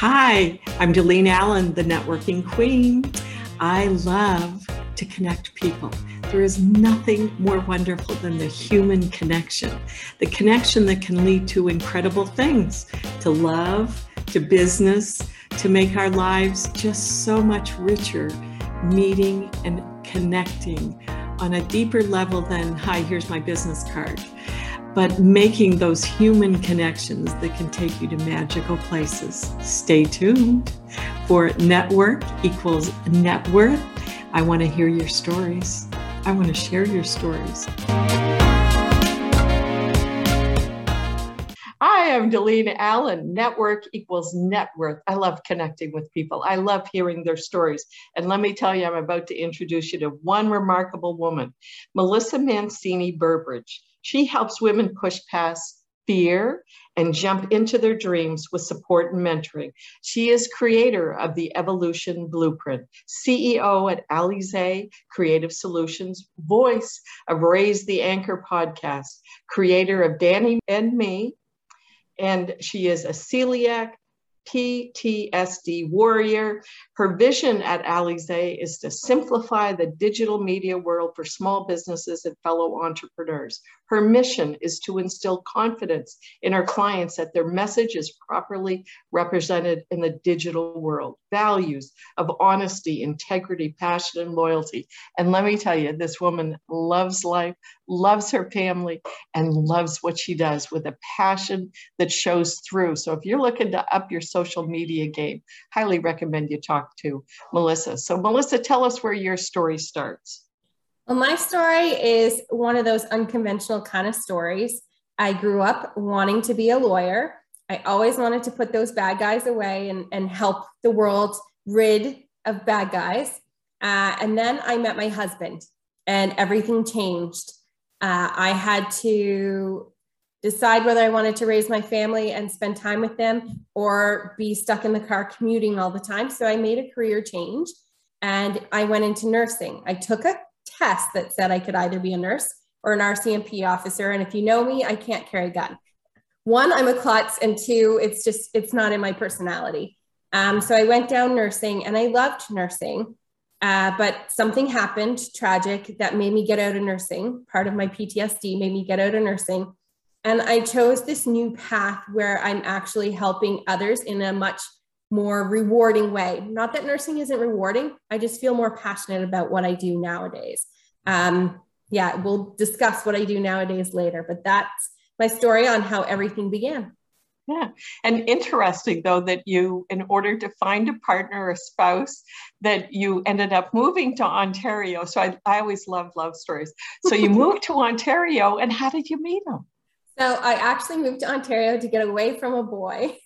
Hi, I'm Delene Allen, the networking queen. I love to connect people. There is nothing more wonderful than the human connection, the connection that can lead to incredible things, to love, to business, to make our lives just so much richer, meeting and connecting on a deeper level than, hi, here's my business card but making those human connections that can take you to magical places. Stay tuned for Network equals Net Worth. I want to hear your stories. I want to share your stories. Hi, I'm Delene Allen. Network equals net worth. I love connecting with people. I love hearing their stories. And let me tell you, I'm about to introduce you to one remarkable woman, Melissa Mancini Burbridge. She helps women push past fear and jump into their dreams with support and mentoring. She is creator of the Evolution Blueprint, CEO at Alize Creative Solutions, voice of Raise the Anchor podcast, creator of Danny and Me, and she is a celiac PTSD warrior. Her vision at Alize is to simplify the digital media world for small businesses and fellow entrepreneurs. Her mission is to instill confidence in our clients that their message is properly represented in the digital world. Values of honesty, integrity, passion, and loyalty. And let me tell you, this woman loves life, loves her family, and loves what she does with a passion that shows through. So if you're looking to up your social media game, highly recommend you talk to Melissa. So, Melissa, tell us where your story starts. Well, my story is one of those unconventional kind of stories. I grew up wanting to be a lawyer. I always wanted to put those bad guys away and, and help the world rid of bad guys. Uh, and then I met my husband, and everything changed. Uh, I had to decide whether I wanted to raise my family and spend time with them or be stuck in the car commuting all the time. So I made a career change and I went into nursing. I took a test that said I could either be a nurse or an RCMP officer. And if you know me, I can't carry a gun. One, I'm a klutz, and two, it's just, it's not in my personality. Um, so I went down nursing and I loved nursing. Uh, but something happened tragic that made me get out of nursing. Part of my PTSD made me get out of nursing. And I chose this new path where I'm actually helping others in a much more rewarding way. Not that nursing isn't rewarding, I just feel more passionate about what I do nowadays. Um, yeah, we'll discuss what I do nowadays later, but that's my story on how everything began. Yeah. And interesting though that you, in order to find a partner, or spouse, that you ended up moving to Ontario. So I, I always love love stories. So you moved to Ontario and how did you meet him? So I actually moved to Ontario to get away from a boy.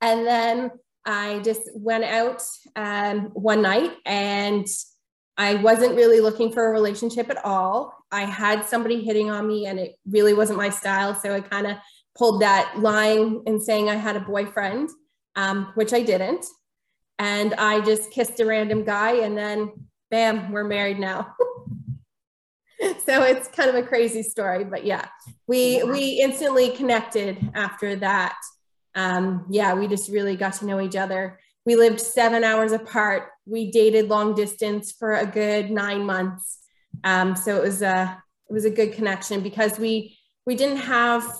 And then I just went out um, one night and I wasn't really looking for a relationship at all. I had somebody hitting on me and it really wasn't my style. So I kind of pulled that line and saying I had a boyfriend, um, which I didn't. And I just kissed a random guy and then bam, we're married now. so it's kind of a crazy story, but yeah, we we instantly connected after that um, yeah, we just really got to know each other. We lived seven hours apart. We dated long distance for a good nine months. Um, so it was a it was a good connection because we we didn't have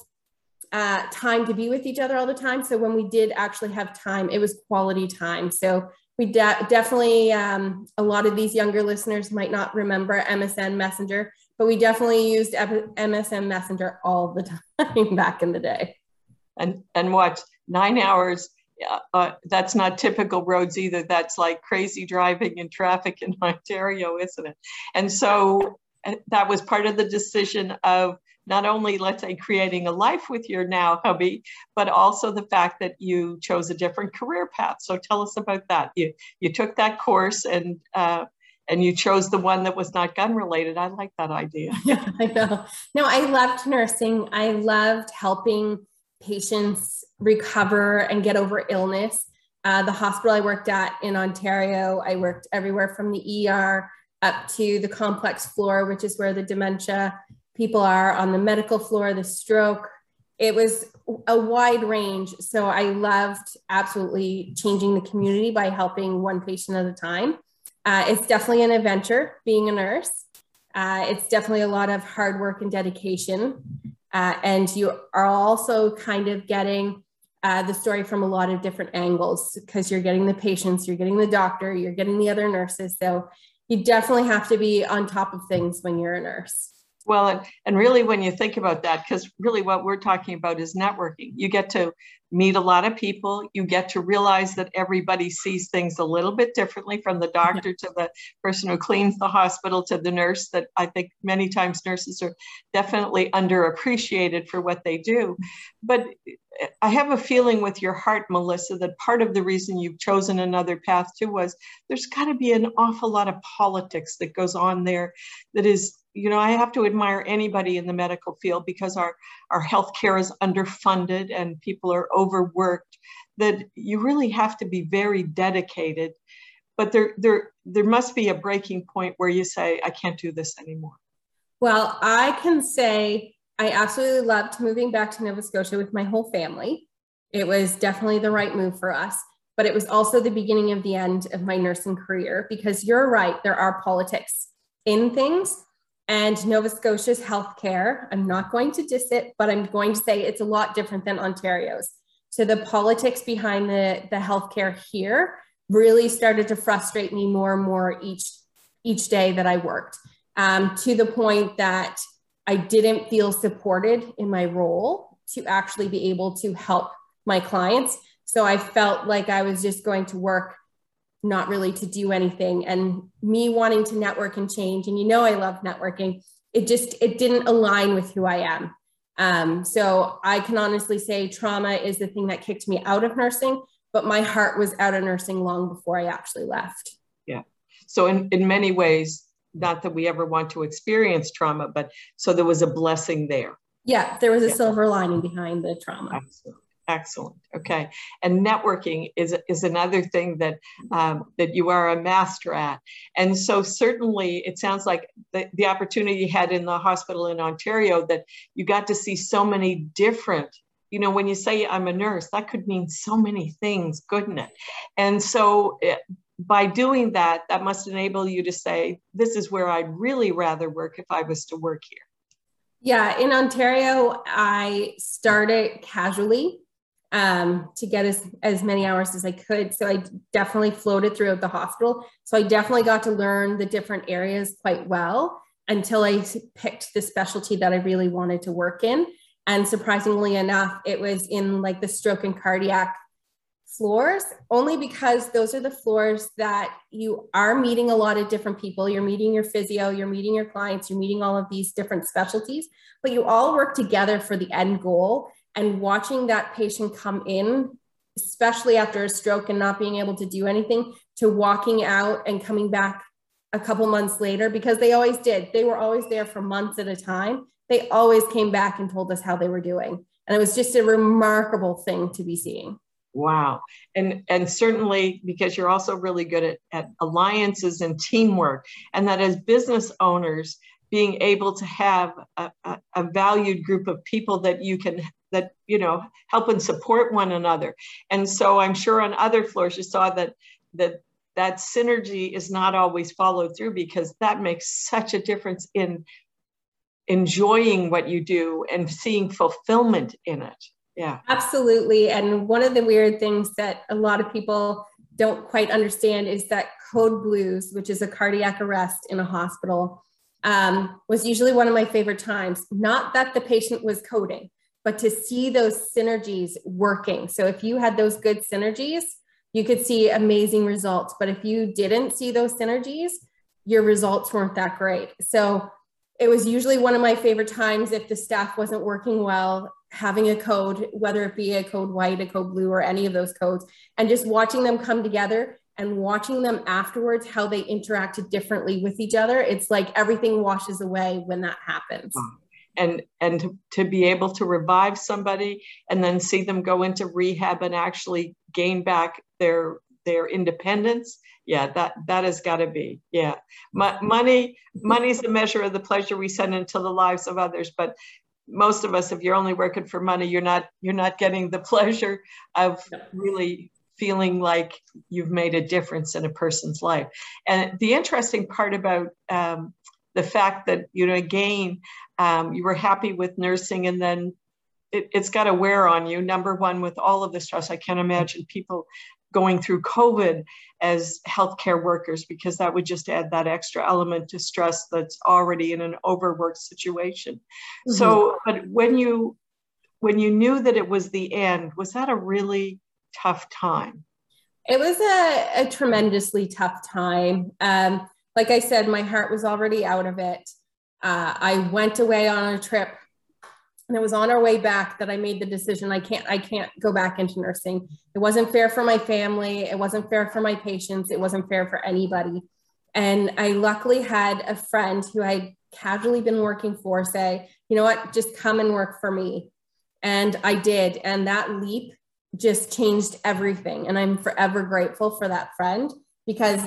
uh, time to be with each other all the time. So when we did actually have time, it was quality time. So we de- definitely um, a lot of these younger listeners might not remember MSN Messenger, but we definitely used MSN Messenger all the time back in the day and and what nine hours uh, uh, that's not typical roads either that's like crazy driving and traffic in ontario isn't it and so uh, that was part of the decision of not only let's say creating a life with your now hubby but also the fact that you chose a different career path so tell us about that you you took that course and uh, and you chose the one that was not gun related. I like that idea. Yeah, I know. No, I loved nursing. I loved helping patients recover and get over illness. Uh, the hospital I worked at in Ontario, I worked everywhere from the ER up to the complex floor, which is where the dementia people are on the medical floor, the stroke. it was a wide range. So I loved absolutely changing the community by helping one patient at a time. Uh, it's definitely an adventure being a nurse. Uh, it's definitely a lot of hard work and dedication. Uh, and you are also kind of getting uh, the story from a lot of different angles because you're getting the patients, you're getting the doctor, you're getting the other nurses. So you definitely have to be on top of things when you're a nurse. Well, and, and really, when you think about that, because really what we're talking about is networking. You get to meet a lot of people. You get to realize that everybody sees things a little bit differently from the doctor to the person who cleans the hospital to the nurse. That I think many times nurses are definitely underappreciated for what they do. But eh, I have a feeling with your heart, Melissa, that part of the reason you've chosen another path too was there's got to be an awful lot of politics that goes on there that is you know, I have to admire anybody in the medical field because our, our healthcare is underfunded and people are overworked, that you really have to be very dedicated. But there, there, there must be a breaking point where you say, I can't do this anymore. Well, I can say I absolutely loved moving back to Nova Scotia with my whole family. It was definitely the right move for us, but it was also the beginning of the end of my nursing career because you're right, there are politics in things and Nova Scotia's healthcare. I'm not going to diss it, but I'm going to say it's a lot different than Ontario's. So the politics behind the, the healthcare here really started to frustrate me more and more each each day that I worked, um, to the point that I didn't feel supported in my role to actually be able to help my clients. So I felt like I was just going to work not really to do anything. And me wanting to network and change and you know i love networking it just it didn't align with who i am. Um, so i can honestly say trauma is the thing that kicked me out of nursing but my heart was out of nursing long before i actually left. Yeah. So in, in many ways not that we ever want to experience trauma but so there was a blessing there. Yeah there was a yeah. silver lining behind the trauma. Absolutely. Excellent. Okay. And networking is, is another thing that, um, that you are a master at. And so certainly it sounds like the, the opportunity you had in the hospital in Ontario that you got to see so many different you know, when you say I'm a nurse, that could mean so many things, couldn't it? And so it, eh, by doing that, that must enable you to say, this is where I'd really rather work if I was to work here. Yeah, in Ontario, I started casually um, to get as, as many hours as I could. So I definitely floated throughout the hospital. So I definitely got to learn the different areas quite well until I picked the specialty that I really wanted to work in. And surprisingly enough, it was in like the stroke and cardiac floors, only because those are the floors that you are meeting a lot of different people. You're meeting your physio, you're meeting your clients, you're meeting all of these different specialties, but you all work together for the end goal and watching that patient come in especially after a stroke and not being able to do anything to walking out and coming back a couple months later because they always did. They were always there for months at a time. They always came back and told us how they were doing. And it was just a remarkable thing to be seeing. Wow. And and certainly because you're also really good at, at alliances and teamwork and that as business owners being able to have a, a, a, valued group of people that you can that you know help and support one another. And so i'm sure on other floors you saw that that that synergy is not always followed through because that makes such a difference in enjoying what you do and seeing fulfillment in it. Yeah. Absolutely. And one of the weird things that a lot of people don't quite understand is that code blues which is a cardiac arrest in a hospital um, was usually one of my favorite times. Not that the patient was coding but to see those synergies working. So if you had those good synergies, you could see amazing results. But if you didn't see those synergies, your results weren't that great. So it was usually one of my favorite times if the staff wasn't working well, having a code, whether it be a code white, a code blue, or any of those codes, and just watching them come together and watching them afterwards, how they interacted differently with each other. It's like everything washes away when that happens and and to, to be able to revive somebody and then see them go into rehab and actually gain back their their independence yeah that that has got to be yeah M- money money is the measure of the pleasure we send into the lives of others but most of us, if you're only working for money, you're not you're not getting the pleasure of really feeling like you've made a difference in a person's life. And the interesting part about um, the fact that you know again um, you were happy with nursing and then it, has got to wear on you. Number one with all of the stress i can't imagine people going through covid as healthcare workers because that would just add that extra element to stress that's already in an overworked situation. Mm-hmm. so but when you when you knew that it was the end was that a really tough time? It was a, a tremendously tough time. Um, like I said, my heart was already out of it. Uh, I went away on a trip and it was on our way back that I made the decision I can't I can't go back into nursing. It wasn't fair for my family, it wasn't fair for my patients, it wasn't fair for anybody. And I luckily had a friend who I'd casually been working for say, you know what, just come and work for me. And I did. And that leap just changed everything. And I'm forever grateful for that friend because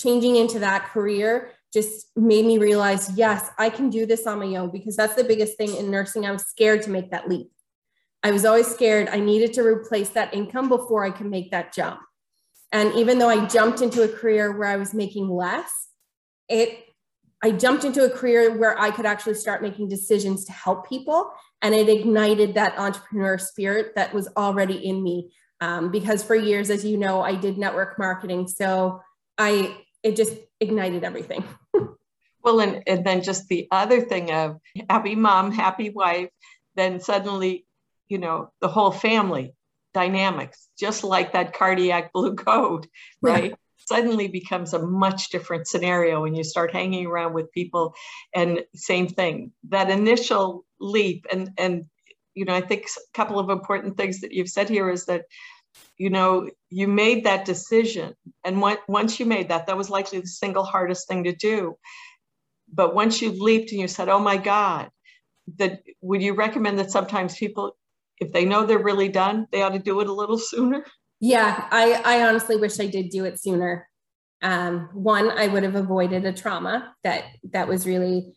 changing into that career just made me realize, yes, I can do this on my own because that's the biggest thing in nursing. I was scared to make that leap. I was always scared I needed to replace that income before I could make that jump. And even though I jumped into a career where I was making less, it I jumped into a career where I could actually start making decisions to help people. And it ignited that entrepreneur spirit that was already in me. Um, because for years, as you know, I did network marketing. So I it just ignited everything. well, and, and then just the other thing of happy mom, happy wife, then suddenly, you know, the whole family dynamics, just like that cardiac blue code, right? Yeah. Suddenly becomes a much different scenario when you start hanging around with people. And same thing, that initial leap, and and you know, I think a couple of important things that you've said here is that you know, you made that decision. And once you made that, that was likely the single hardest thing to do. But once you leaped and you said, oh my God, that would you recommend that sometimes people, if they know they're really done, they ought to do it a little sooner? Yeah, I, I honestly wish I did do it sooner. Um, one, I would have avoided a trauma that that was really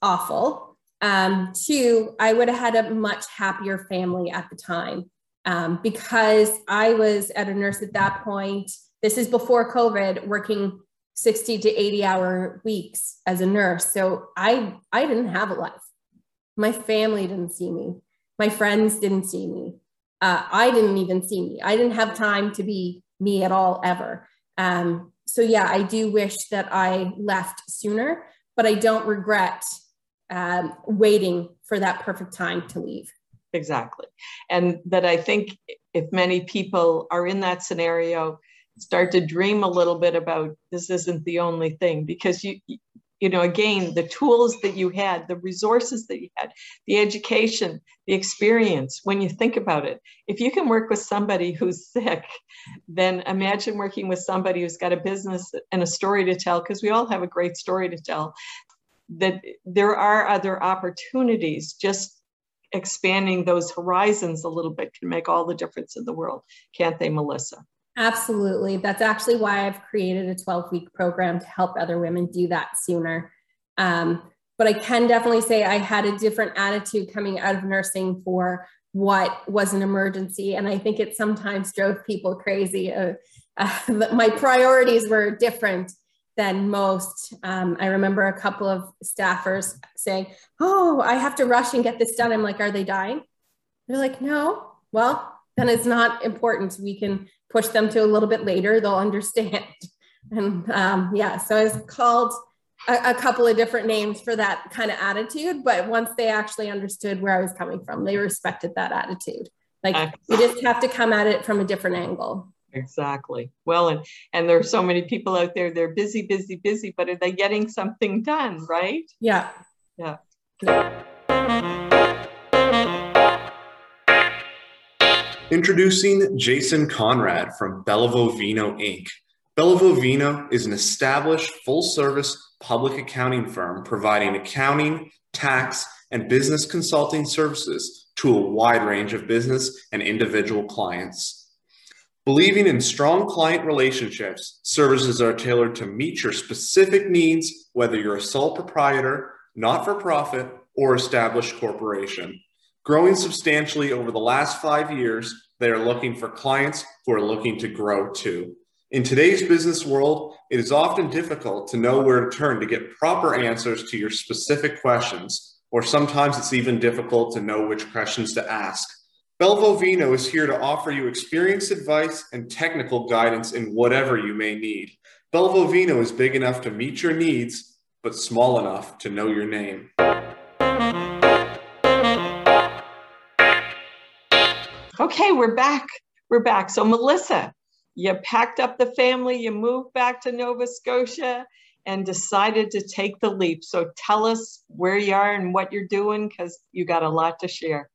awful. Um, two, I would have had a much happier family at the time um, because I was at a nurse at that point. This is before COVID, working 60 to 80 hour weeks as a nurse. So I I didn't have a life. My family didn't see me. My friends didn't see me. Uh, I didn't even see me. I didn't have time to be me at all ever. Um, so yeah, I do wish that I left sooner, but I don't regret um, waiting for that perfect time to leave exactly. And that I think if many people are in that scenario, start to dream a little bit about this isn't the only thing because you you know again the tools that you had the resources that you had the education the experience when you think about it if you can work with somebody who's sick then imagine working with somebody who's got a business and a story to tell because we all have a great story to tell that there are other opportunities just expanding those horizons a little bit can make all the difference in the world, can't they, Melissa? Absolutely. That's actually why I've created a 12 week program to help other women do that sooner. Um, but I can definitely say I had a different attitude coming out of nursing for what was an emergency. And I think it sometimes drove people crazy. Uh, uh, my priorities were different than most. Um, I remember a couple of staffers saying, Oh, I have to rush and get this done. I'm like, Are they dying? They're like, No. Well, then it's not important. We can push them to a little bit later. They'll understand. And um, yeah, so I was called a, a, couple of different names for that kind of attitude. But once they actually understood where I was coming from, they respected that attitude. Like you just have to come at it from a different angle. Exactly. Well, and and there are so many people out there. They're busy, busy, busy, but are they getting something done? Right? Yeah. Yeah. Introducing Jason Conrad from Belliveau Veinotte Inc. Belliveau Veinotte is an established full-service public accounting firm providing accounting, tax, and business consulting services to a wide range of business and individual clients. Believing in strong client relationships, services are tailored to meet your specific needs, whether you're a sole proprietor, not for profit, or established corporation. Growing substantially over the last five years, they are looking for clients who are looking to grow too. In today's business world, it is often difficult to know where to turn to get proper answers to your specific questions, or sometimes it's even difficult to know which questions to ask. Belliveau Veinotte is here to offer you experience advice and technical guidance in whatever you may need. Belliveau Veinotte is big enough to meet your needs, but small enough to know your name. Okay, we're back. We're back. So, Melissa, you packed up the family, you moved back to Nova Scotia, and decided to take the leap. So, tell us where you are and what you're doing because you got a lot to share.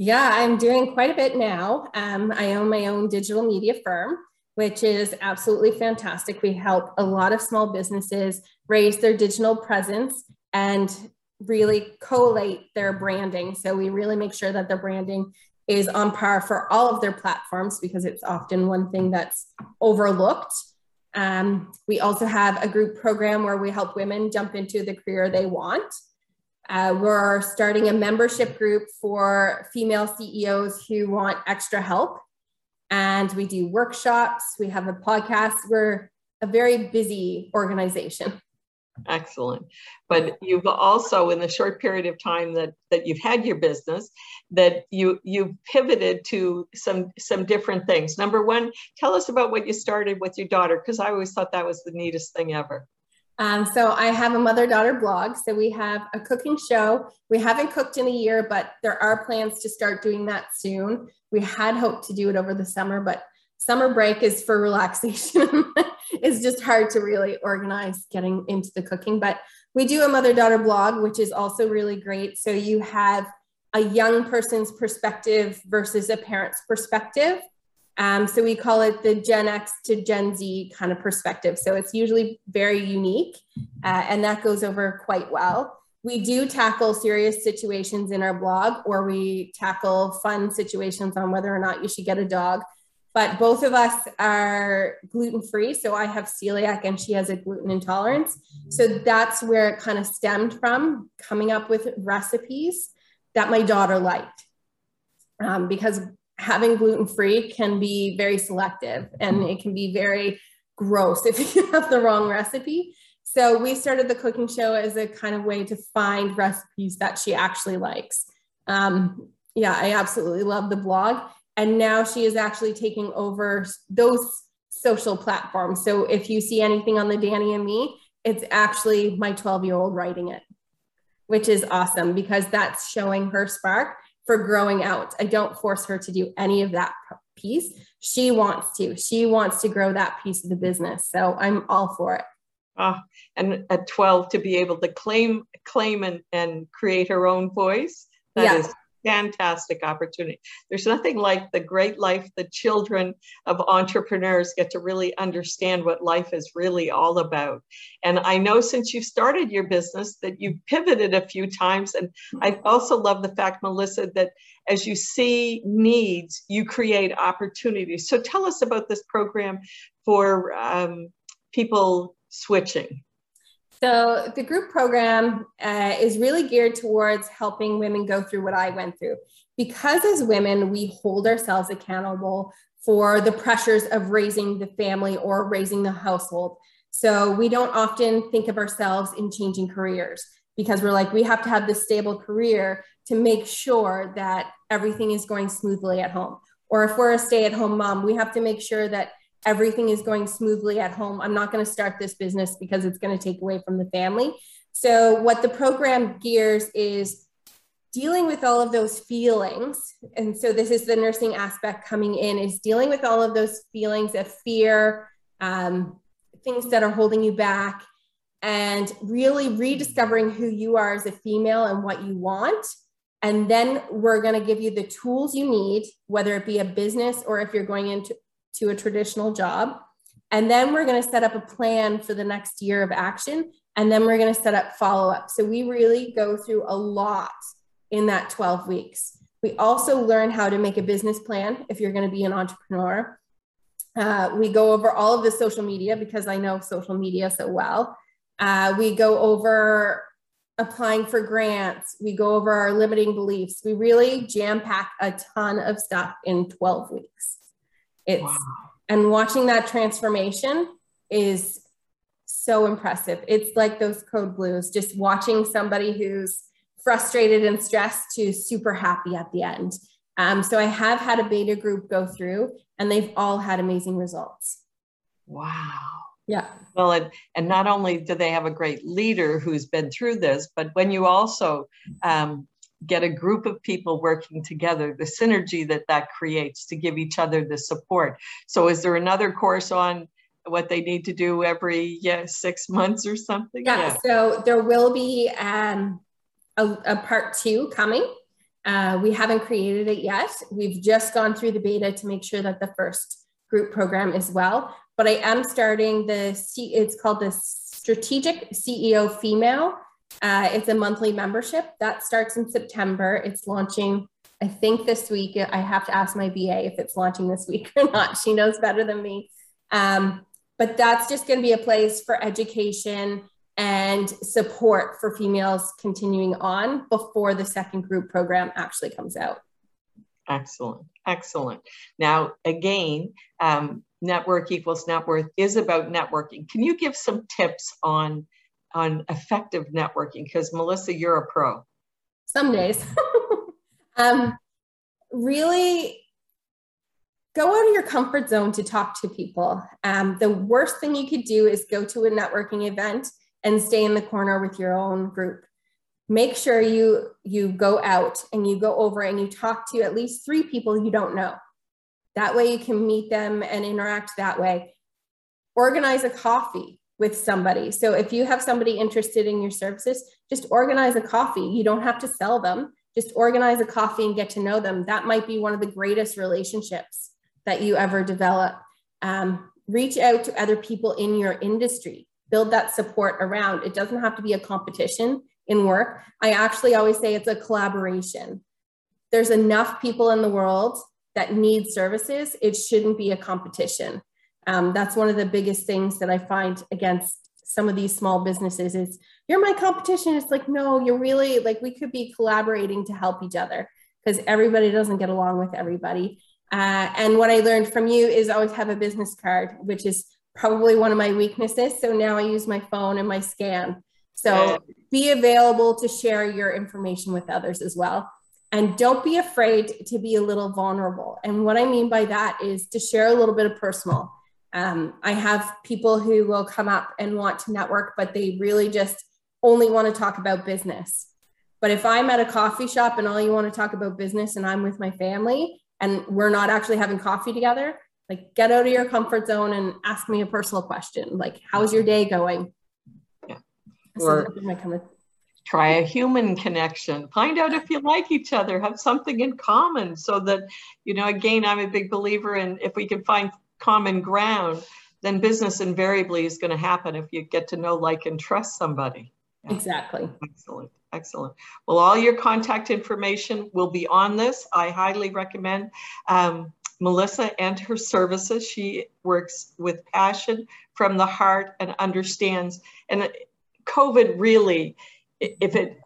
Yeah, I'm doing quite a bit now. Um, I own my own digital media firm, which is absolutely fantastic. We help a lot of small businesses raise their digital presence and really collate their branding. So we really make sure that their branding is on par for all of their platforms because it's often one thing that's overlooked. Um, we also have a group program where we help women jump into the career they want. Uh, we're starting a membership group for female CEOs who want extra help. And we do workshops, we have a podcast. We're a very busy organization. Excellent. But you've also, in the short period of time that, that you've had your business, that you you pivoted to some some different things. Number one, tell us about what you started with your daughter, because I always thought that was the neatest thing ever. Um, so I have a mother-daughter blog. So we have a cooking show. We haven't cooked in a year, but there are plans to start doing that soon. We had hoped to do it over the summer, but summer break is for relaxation. it's just hard to really organize getting into the cooking. But we do a mother daughter blog, which is also really great. So you have a young person's perspective versus a parent's perspective. Um, so we call it the Gen X to Gen Z kind of perspective. So it's usually very unique, uh, and that goes over quite well. We do tackle serious situations in our blog, or we tackle fun situations on whether or not you should get a dog but both of us are gluten free. So I have celiac and she has a gluten intolerance. So that's where it kind of stemmed from coming up with recipes that my daughter liked. Um, because having gluten free can be very selective and it can be very gross if you have the wrong recipe. So we started the cooking show as a kind of way to find recipes that she actually likes. Um, yeah, I absolutely love the blog and now she is actually taking over those social platforms. So if you see anything on the Danny and me, it's actually my 12 year old writing it, which is awesome because that's showing her spark for growing out. I don't force her to do any of that piece. She wants to. She wants to grow that piece of the business. So I'm all for it. Oh, and at 12 to be able to claim claim and, and create her own voice. That yeah. is fantastic opportunity. There's nothing like the great life the children of entrepreneurs get to really understand what life is really all about. And I know since you started your business that you pivoted a few times. And I also love the fact, Melissa, that as you see needs, you create opportunities. So tell us about this program for um, people switching. So the group program uh, is really geared towards helping women go through what I went through. Because as women, we hold ourselves accountable for the pressures of raising the family or raising the household. So we don't often think of ourselves in changing careers because we're like, we have to have this stable career to make sure that everything is going smoothly at home. Or if we're a stay at home mom, we have to make sure that everything is going smoothly at home. I'm not going to start this business because it's going to take away from the family. So, what the program gears is dealing with all of those feelings. And so, this is the nursing aspect coming in is dealing with all of those feelings of fear, um, things that are holding you back, and really rediscovering who you are as a female and what you want. And then we're going to give you the tools you need, whether it be a business or if you're going into to a traditional job. And then we're going to set up a plan for the next year of action. And then we're going to set up follow up. So we really go through a lot in that 12 weeks. We also learn how to make a business plan if you're going to be an entrepreneur. Uh, we go over all of the social media because I know social media so well. Uh, we go over applying for grants. We go over our limiting beliefs. We really jam pack a ton of stuff in 12 weeks. It's wow. and watching that transformation is so impressive. It's like those code blues, just watching somebody who's frustrated and stressed to super happy at the end. Um, so I have had a beta group go through and they've all had amazing results. Wow. Yeah. Well, and, and not only do they have a great leader who's been through this, but when you also um, get a group of people working together, the synergy that that creates to give each other the support. So, is there another course on what they need to do every yeah, six months or something? Yeah. yeah. So there will be um, a, a part two coming. Uh, we haven't created it yet. We've just gone through the beta to make sure that the first group program is well but I am starting the C, it's called the Strategic CEO Female. Uh, it's a monthly membership that starts in September. It's launching, I think, this week. I have to ask my VA if it's launching this week or not. She knows better than me. Um, but that's just going to be a place for education and support for females continuing on before the second group program actually comes out. Excellent, excellent. Now, again, um, network equals net worth is about networking. Can you give some tips on on effective networking? Because Melissa, you're a pro. Some days. um, really go out of your comfort zone to talk to people. Um, the worst thing you could do is go to a networking event and stay in the corner with your own group. Make sure you you go out and you go over and you talk to at least three people you don't know that way you can meet them and interact that way. Organize a coffee with somebody. So if you have somebody interested in your services, just organize a coffee. You don't have to sell them. Just organize a coffee and get to know them. That might be one of the greatest relationships that you ever develop. Um, reach out to other people in your industry. Build that support around. It doesn't have to be a competition in work. I actually always say it's a collaboration. There's enough people in the world that need services, it shouldn't be a competition. Um, that's one of the biggest things that I find against some of these small businesses is you're my competition. It's like, no, you're really like, we could be collaborating to help each other because everybody doesn't get along with everybody. Uh, and what I learned from you is always have a business card, which is probably one of my weaknesses. So now I use my phone and my scan. So be available to share your information with others as well. And don't be afraid to be a little vulnerable. And what I mean by that is to share a little bit of personal. Um, I have people who will come up and want to network, but they really just only want to talk about business. But if I'm at a coffee shop and all you want to talk about business and I'm with my family and we're not actually having coffee together, like get out of your comfort zone and ask me a personal question like, how's your day going? Yeah. Or, try a human connection find out if you like each other have something in common so that you know again i'm a big believer in if we can find common ground then business invariably is going to happen if you get to know like and trust somebody. Yeah. exactly. Excellent excellent. Well all your contact information will be on this. I highly recommend um, melissa and her services. She works with passion from the heart and understands. And covid really if it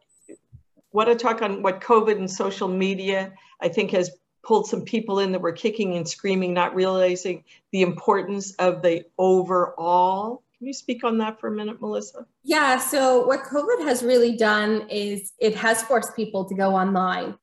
want to talk on what COVID and social media, I think has pulled some people in that were kicking and screaming, not realizing the importance of the overall. Can you speak on that for a minute, Melissa? Yeah. So, what COVID has really done is it has forced people to go online,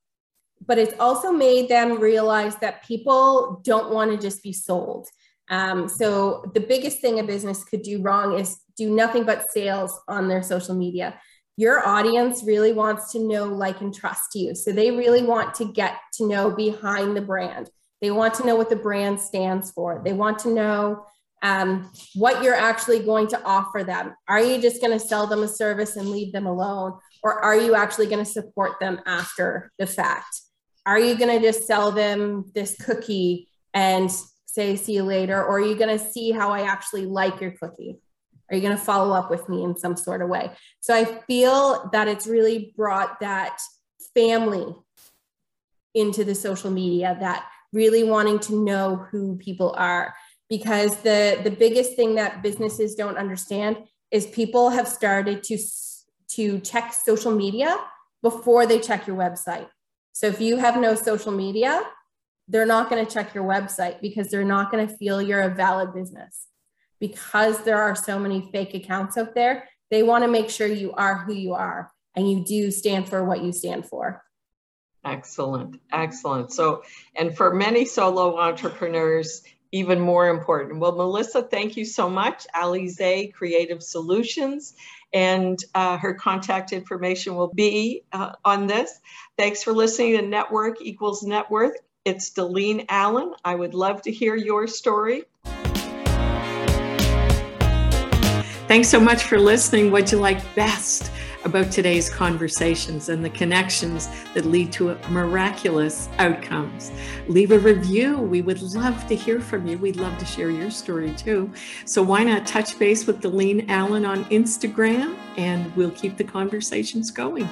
but it's also made them realize that people don't want to just be sold. Um, so, the biggest thing a business could do wrong is do nothing but sales on their social media your audience really wants to know, like, and trust you. So they really want to get to know behind the brand. They want to know what the brand stands for. They want to know um, what you're actually going to offer them. Are you just going to sell them a service and leave them alone? Or are you actually going to support them after the fact? Are you going to just sell them this cookie and say, see you later? Or are you going to see how I actually like your cookie? Are you going to follow up with me in some sort of way? So I feel that it's really brought that family into the social media, that really wanting to know who people are. Because the, the biggest thing that businesses don't understand is people have started to to check social media before they check your website. So if you have no social media, they're not going to check your website because they're not going to feel you're a valid business. Because there are so many fake accounts out there, they want to make sure you are who you are and you do stand for what you stand for. Excellent, excellent. So, and for many solo entrepreneurs, even more important. Well, Melissa, thank you so much. Alize Creative Solutions, and uh, her contact information will be uh, on this. Thanks for listening to Network Equals Net Worth. It's Delene Allen. I would love to hear your story. Thanks so much for listening. What'd you like best about today's conversations and the connections that lead to miraculous outcomes? Leave a review. We would love to hear from you. We'd love to share your story too. So why not touch base with Delene Allen on Instagram and we'll keep the conversations going.